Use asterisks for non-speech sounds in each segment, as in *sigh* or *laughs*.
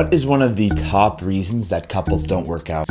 What is one of the top reasons that couples don't work out?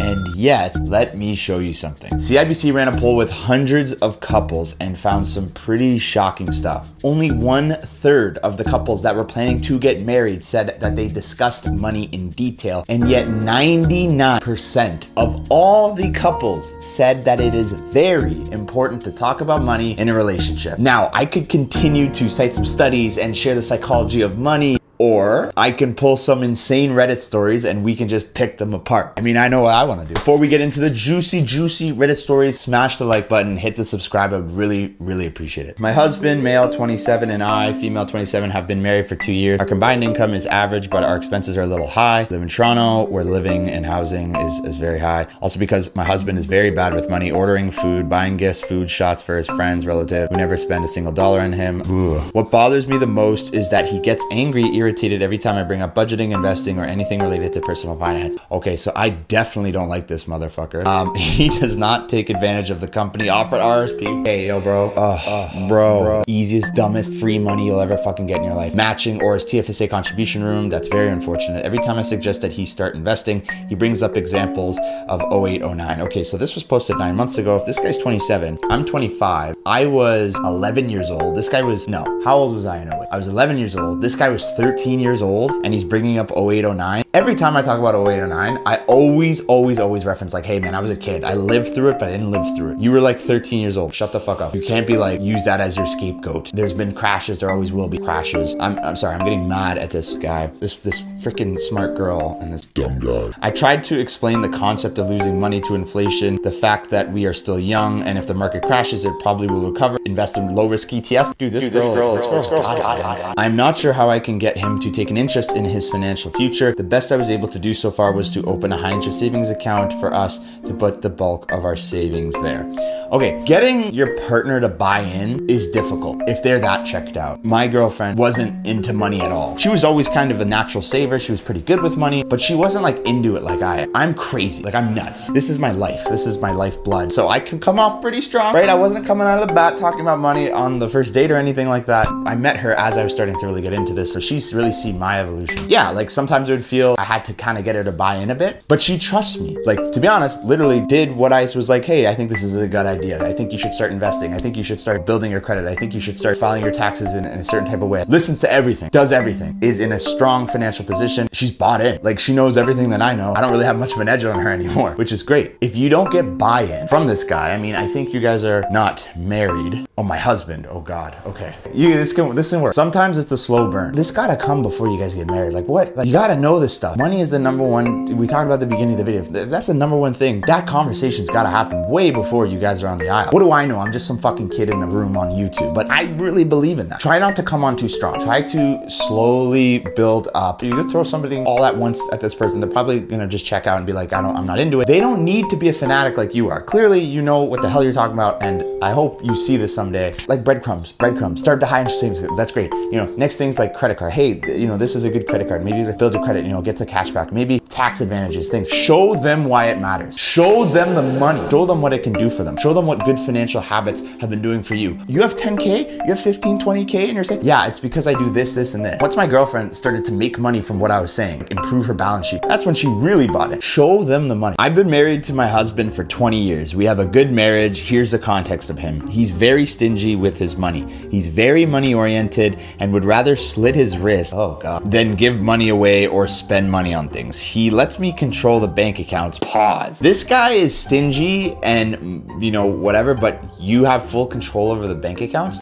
And yet, let me show you something. CIBC ran a poll with hundreds of couples and found some pretty shocking stuff. Only one third of the couples that were planning to get married said that they discussed money in detail, and yet 99% of all the couples said that it is very important to talk about money in a relationship. Now, I could continue to cite some studies and share the psychology of money or I can pull some insane Reddit stories and we can just pick them apart. I mean, I know what I want to do. Before we get into the juicy, juicy Reddit stories, smash the like button, hit the subscribe. I really, really appreciate it. My husband, male 27, and I, female 27, have been married for two years. Our combined income is average, but our expenses are a little high. We live in Toronto, where living and housing is, is very high. Also, because my husband is very bad with money, ordering food, buying gifts, food shots for his friends, relative. We never spend a single dollar on him. Ooh. What bothers me the most is that he gets angry, irritated irritated every time I bring up budgeting, investing, or anything related to personal finance. Okay, so I definitely don't like this motherfucker. Um, *laughs* he does not take advantage of the company offered RSP. Hey, yo, bro. Ugh, bro. bro. Easiest, dumbest free money you'll ever fucking get in your life. Matching or his TFSA contribution room. That's very unfortunate. Every time I suggest that he start investing, he brings up examples of 08, 09. Okay, so this was posted nine months ago. If this guy's 27, I'm 25. I was 11 years old. This guy was, no, how old was I in 08? I was 11 years old. This guy was 13 13 years old and he's bringing up 0809. Every time I talk about 0809, I always, always, always reference like, hey man, I was a kid. I lived through it, but I didn't live through it. You were like 13 years old. Shut the fuck up. You can't be like, use that as your scapegoat. There's been crashes. There always will be crashes. I'm, I'm sorry. I'm getting mad at this guy, this, this freaking smart girl and this dumb guy. I tried to explain the concept of losing money to inflation, the fact that we are still young, and if the market crashes, it probably will recover. Invest in low risk ETFs. Dude, this Dude, girl, this girl, this girl, this girl, God, God, God, I'm not sure how I can get him to take an interest in his financial future. The best I was able to do so far was to open a high interest savings account for us to put the bulk of our savings there. Okay, getting your partner to buy in is difficult if they're that checked out. My girlfriend wasn't into money at all. She was always kind of a natural saver. She was pretty good with money, but she wasn't like into it like I. I'm crazy. Like I'm nuts. This is my life. This is my lifeblood. So I can come off pretty strong, right? I wasn't coming out of the bat talking about money on the first date or anything like that. I met her as I was starting to really get into this. So she's really seen my evolution. Yeah, like sometimes it would feel I had to kind of get her to buy in a bit, but she trusts me. Like to be honest, literally did what I was like, hey, I think this is a good idea. I think you should start investing. I think you should start building your credit. I think you should start filing your taxes in, in a certain type of way. Listens to everything, does everything, is in a strong financial position. She's bought in. Like she knows everything that I know. I don't really have much of an edge on her *laughs* anymore, which is great. If you don't get buy-in from this guy, I mean, I think you guys are not married. Oh, my husband. Oh God. Okay. You this can this can work. Sometimes it's a slow burn. This gotta come before you guys get married. Like what? Like you gotta know this stuff. Money is the number one. We talked about the beginning of the video. That's the number one thing. That conversation's gotta happen way before you guys are on the aisle. What do I know? I'm just some fucking kid in a room on YouTube. But I really believe in that. Try not to come on too strong. Try to slowly build up. You could throw somebody all at once at this person. They're probably gonna just check out and be like, I don't, I'm not into it. They don't need to be a fanatic like you are. Clearly, you know what the hell you're talking about, and I hope you see this someday. Like breadcrumbs, breadcrumbs. Start the high interest savings. That's great. You know, next things like credit card. Hey, you know, this is a good credit card. Maybe build your credit. You know, get the cash back. Maybe tax advantages. Things. Show them why it matters. Show them the money. Show them what it can do for them. Show them what good financial habits have been doing for you. You have 10K, you have 15, 20K, and you're saying, yeah, it's because I do this, this, and this. Once my girlfriend started to make money from what I was saying, improve her balance sheet, that's when she really bought it. Show them the money. I've been married to my husband for 20 years. We have a good marriage. Here's the context of him. He's very stingy with his money. He's very money oriented and would rather slit his wrist, oh God, than give money away or spend money on things. He lets me control the bank accounts. Pause. This guy is stingy and, you know, whatever, but you have full control over the bank accounts.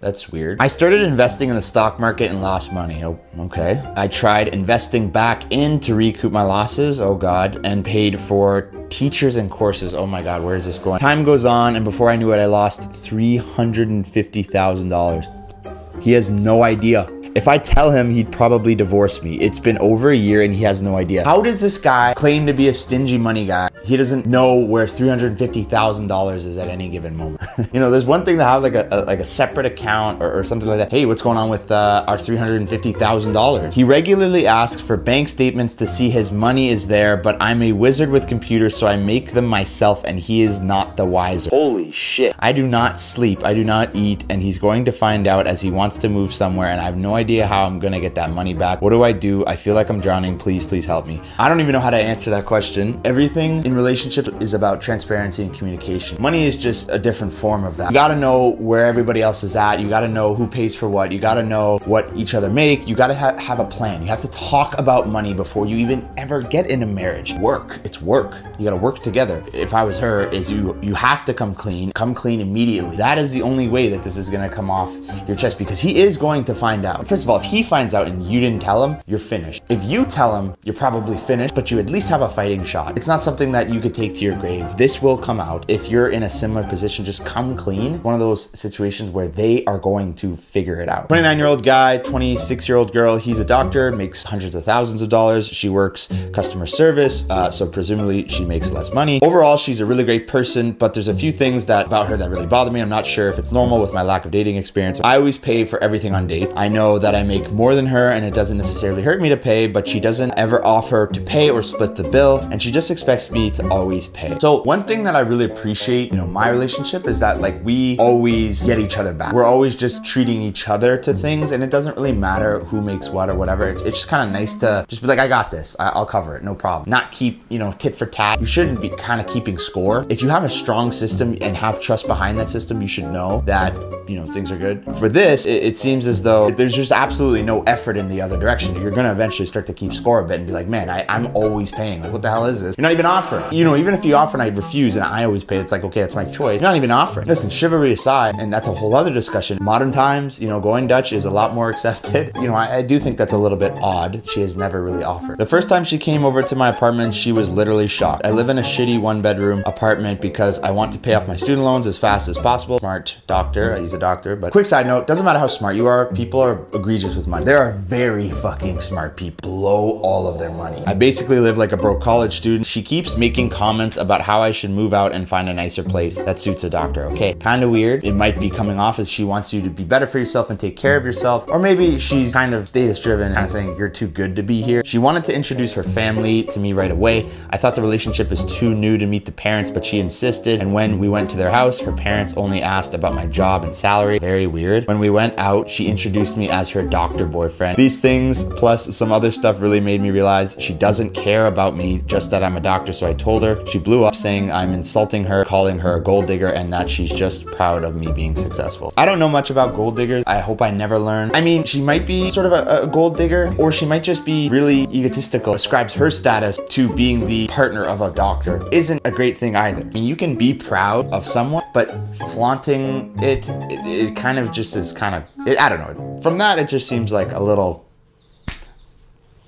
That's weird. I started investing in the stock market and lost money. Oh, okay. I tried investing back in to recoup my losses. Oh God. And paid for teachers and courses. Oh my God, where is this going? Time goes on, and before I knew it, I lost $350,000. He has no idea. If I tell him, he'd probably divorce me. It's been over a year and he has no idea. How does this guy claim to be a stingy money guy? He doesn't know where $350,000 is at any given moment. *laughs* you know, there's one thing to have like a, a like a separate account or, or, something like that. Hey, what's going on with uh, our $350,000? He regularly asks for bank statements to see his money is there, but I'm a wizard with computers, so I make them myself and he is not the wiser. Holy shit. I do not sleep, I do not eat, and he's going to find out as he wants to move somewhere and I have no idea idea how I'm gonna get that money back. What do I do? I feel like I'm drowning. Please, please help me. I don't even know how to answer that question. Everything in relationships is about transparency and communication. Money is just a different form of that. You gotta know where everybody else is at. You gotta know who pays for what. You gotta know what each other make. You gotta ha- have a plan. You have to talk about money before you even ever get in a marriage. Work. It's work. You gotta work together. If I was her, is you you have to come clean. Come clean immediately. That is the only way that this is gonna come off your chest because he is going to find out. First of all, if he finds out and you didn't tell him, you're finished. If you tell him, you're probably finished, but you at least have a fighting shot. It's not something that you could take to your grave. This will come out. If you're in a similar position, just come clean. One of those situations where they are going to figure it out. 29 year old guy, 26 year old girl, he's a doctor, makes hundreds of thousands of dollars. She works customer service, uh, so presumably she makes less money. Overall, she's a really great person, but there's a few things that about her that really bother me. I'm not sure if it's normal with my lack of dating experience. I always pay for everything on date. I know that I make more than her and it doesn't necessarily hurt me to pay, but she doesn't ever offer to pay or split the bill, and she just expects me to always pay. So one thing that I really appreciate, you know, my relationship is that like we always get each other back. We're always just treating each other to things, and it doesn't really matter who makes what or whatever. It's, just kind of nice to just be like, I got this. I'll cover it, no problem. Not keep, you know, tit for tat. You shouldn't be kind of keeping score. If you have a strong system and have trust behind that system, you should know that you know things are good. For this, it, it seems as though there's just absolutely no effort in the other direction. You're gonna eventually start to keep score a bit and be like, man, I, I'm always paying. Like, what the hell is this? You're not even offering. You know, even if you offer and I refuse and I always pay, it's like, okay, that's my choice. You're not even offering. Listen, chivalry aside, and that's a whole other discussion. Modern times, you know, going Dutch is a lot more *laughs* accepted. You know, I, I do think that's a little bit odd. She has never really offered. The first time she came over to my apartment, she was literally shocked. I live in a shitty one bedroom apartment because I want to pay off my student loans as fast as possible. Smart doctor, he's a doctor, but quick side note, doesn't matter how smart you are, people are egregious with money. There are very fucking smart people, blow all of their money. I basically live like a broke college student. She keeps making comments about how I should move out and find a nicer place that suits a doctor. Okay, kind of weird. It might be coming off as she wants you to be better for yourself and take care of yourself, or maybe she's kind of status driven and saying you're too good to be here. She wanted to introduce her family to me right away. I thought the relationship is too new to meet the parents, but she insisted. And when we went to their house, her parents only asked about my job and salary. Very weird. When we went out, she introduced me as her doctor boyfriend. These things, plus some other stuff, really made me realize she doesn't care about me, just that I'm a doctor. So I told her. She blew up saying I'm insulting her, calling her a gold digger, and that she's just proud of me being successful. I don't know much about gold diggers. I hope I never learn. I mean, she might be sort of a, a gold digger, or she might just be really egotistical, ascribes her status to being the partner of a doctor. Isn't a great thing either. I mean, you can be proud of someone, but flaunting it, it, it kind of just is kind of, it, I don't know. From that, it just seems like a little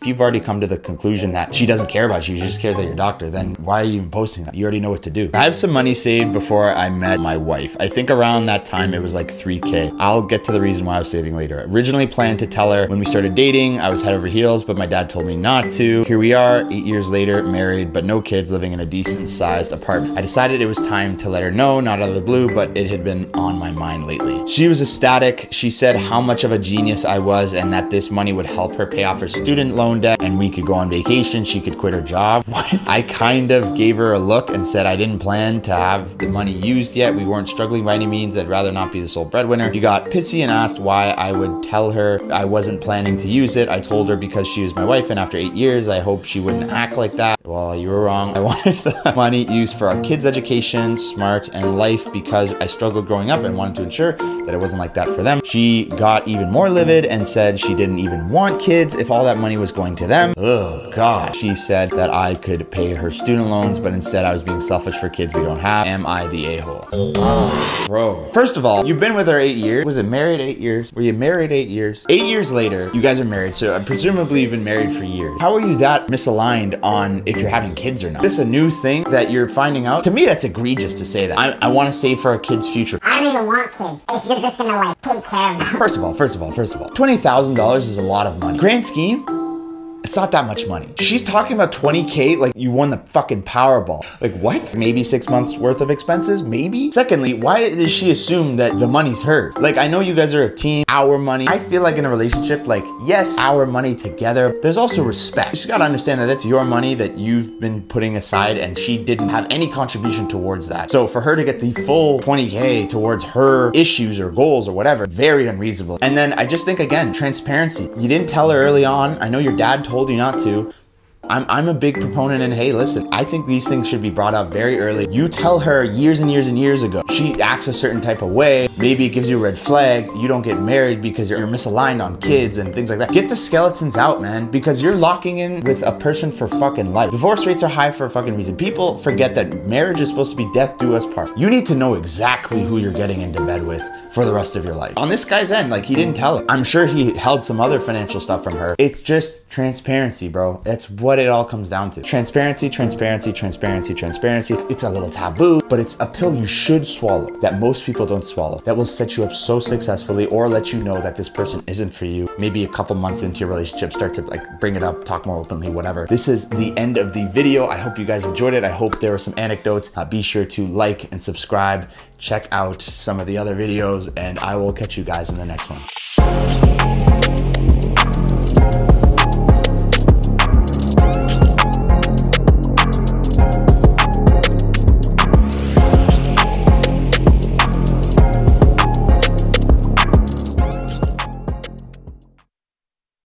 if you've already come to the conclusion that she doesn't care about you, she just cares that you're a doctor, then why are you even posting that? You already know what to do. I have some money saved before I met my wife. I think around that time it was like 3K. I'll get to the reason why I was saving later. Originally planned to tell her when we started dating, I was head over heels, but my dad told me not to. Here we are, eight years later, married, but no kids, living in a decent sized apartment. I decided it was time to let her know, not out of the blue, but it had been on my mind lately. She was ecstatic. She said how much of a genius I was and that this money would help her pay off her student loan and we could go on vacation. She could quit her job. *laughs* I kind of gave her a look and said I didn't plan to have the money used yet. We weren't struggling by any means. I'd rather not be the sole breadwinner. She got pissy and asked why I would tell her I wasn't planning to use it. I told her because she was my wife and after eight years, I hope she wouldn't act like that. Well, you were wrong. I *laughs* wanted the money used for our kids' education, smart, and life because I struggled growing up and wanted to ensure that it wasn't like that for them. She got even more livid and said she didn't even want kids if all that money was going to them. Oh, God. She said that I could pay her student loans, but instead I was being selfish for kids we don't have. Am I the a hole? Oh, bro. First of all, you've been with her eight years. Was it married eight years? Were you married eight years? Eight years later, you guys are married, so presumably you've been married for years. How are you that misaligned on if you're having kids or not? Is this a new thing that you're finding out? To me, that's egregious to say that. I, I want to save for our kids' future. I don't even want kids if you're just gonna like take care of them. First of all, first of all, first of all, $20,000 is a lot of money. Grand scheme, It's not that much money. She's talking about 20K like you won the fucking Powerball. Like what? Maybe six months worth of expenses? Maybe? Secondly, why does she assume that the money's her? Like I know you guys are a team, our money. I feel like in a relationship, like yes, our money together. There's also respect. You just gotta understand that it's your money that you've been putting aside and she didn't have any contribution towards that. So for her to get the full 20K towards her issues or goals or whatever, very unreasonable. And then I just think again, transparency. You didn't tell her early on. I know your dad told you not to. I'm, I'm a big proponent and hey listen i think these things should be brought up very early. You tell her years and years and years ago. She acts a certain type of way. Maybe it gives you a red flag. You don't get married because you're, you're misaligned on kids and things like that. Get the skeletons out man because you're locking in with a person for fucking life. Divorce rates are high for a fucking reason. People forget that marriage is supposed to be death do us part. You need to know exactly who you're getting into bed with for the rest of your life. On this guy's end, like he didn't tell her. I'm sure he held some other financial stuff from her. It's just transparency, bro. That's what it all comes down to. Transparency, transparency, transparency, transparency. It's a little taboo, but it's a pill you should swallow that most people don't swallow. That will set you up so successfully or let you know that this person isn't for you. Maybe a couple months into your relationship, start to like bring it up, talk more openly, whatever. This is the end of the video. I hope you guys enjoyed it. I hope there were some anecdotes. Uh, be sure to like and subscribe. Check out some of the other videos and I will catch you guys in the next one.